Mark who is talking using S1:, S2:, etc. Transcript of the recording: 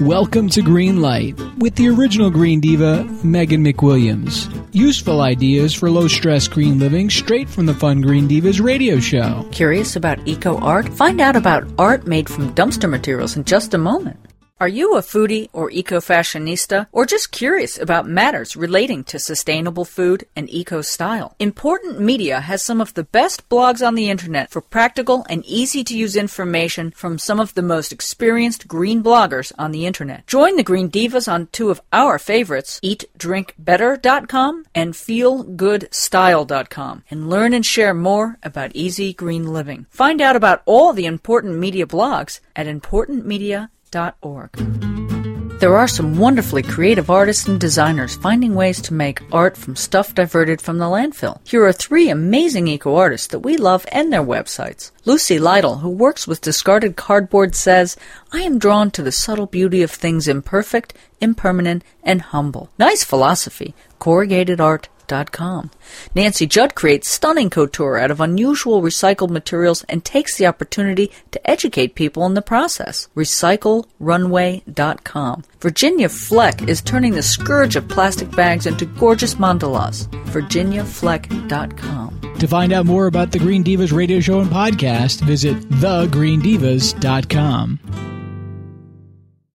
S1: Welcome to Green Light with the original Green Diva, Megan McWilliams. Useful ideas for low stress green living straight from the Fun Green Divas radio show.
S2: Curious about eco art? Find out about art made from dumpster materials in just a moment. Are you a foodie or eco fashionista or just curious about matters relating to sustainable food and eco style? Important Media has some of the best blogs on the internet for practical and easy to use information from some of the most experienced green bloggers on the internet. Join the Green Divas on two of our favorites, eatdrinkbetter.com and feelgoodstyle.com and learn and share more about easy green living. Find out about all the important media blogs at importantmedia.com there are some wonderfully creative artists and designers finding ways to make art from stuff diverted from the landfill. Here are three amazing eco artists that we love and their websites. Lucy Lytle, who works with discarded cardboard, says, I am drawn to the subtle beauty of things imperfect, impermanent, and humble. Nice philosophy. Corrugated art Nancy Judd creates stunning couture out of unusual recycled materials and takes the opportunity to educate people in the process. RecycleRunway.com. Virginia Fleck is turning the scourge of plastic bags into gorgeous mandalas. VirginiaFleck.com.
S1: To find out more about the Green Divas radio show and podcast, visit thegreendivas.com.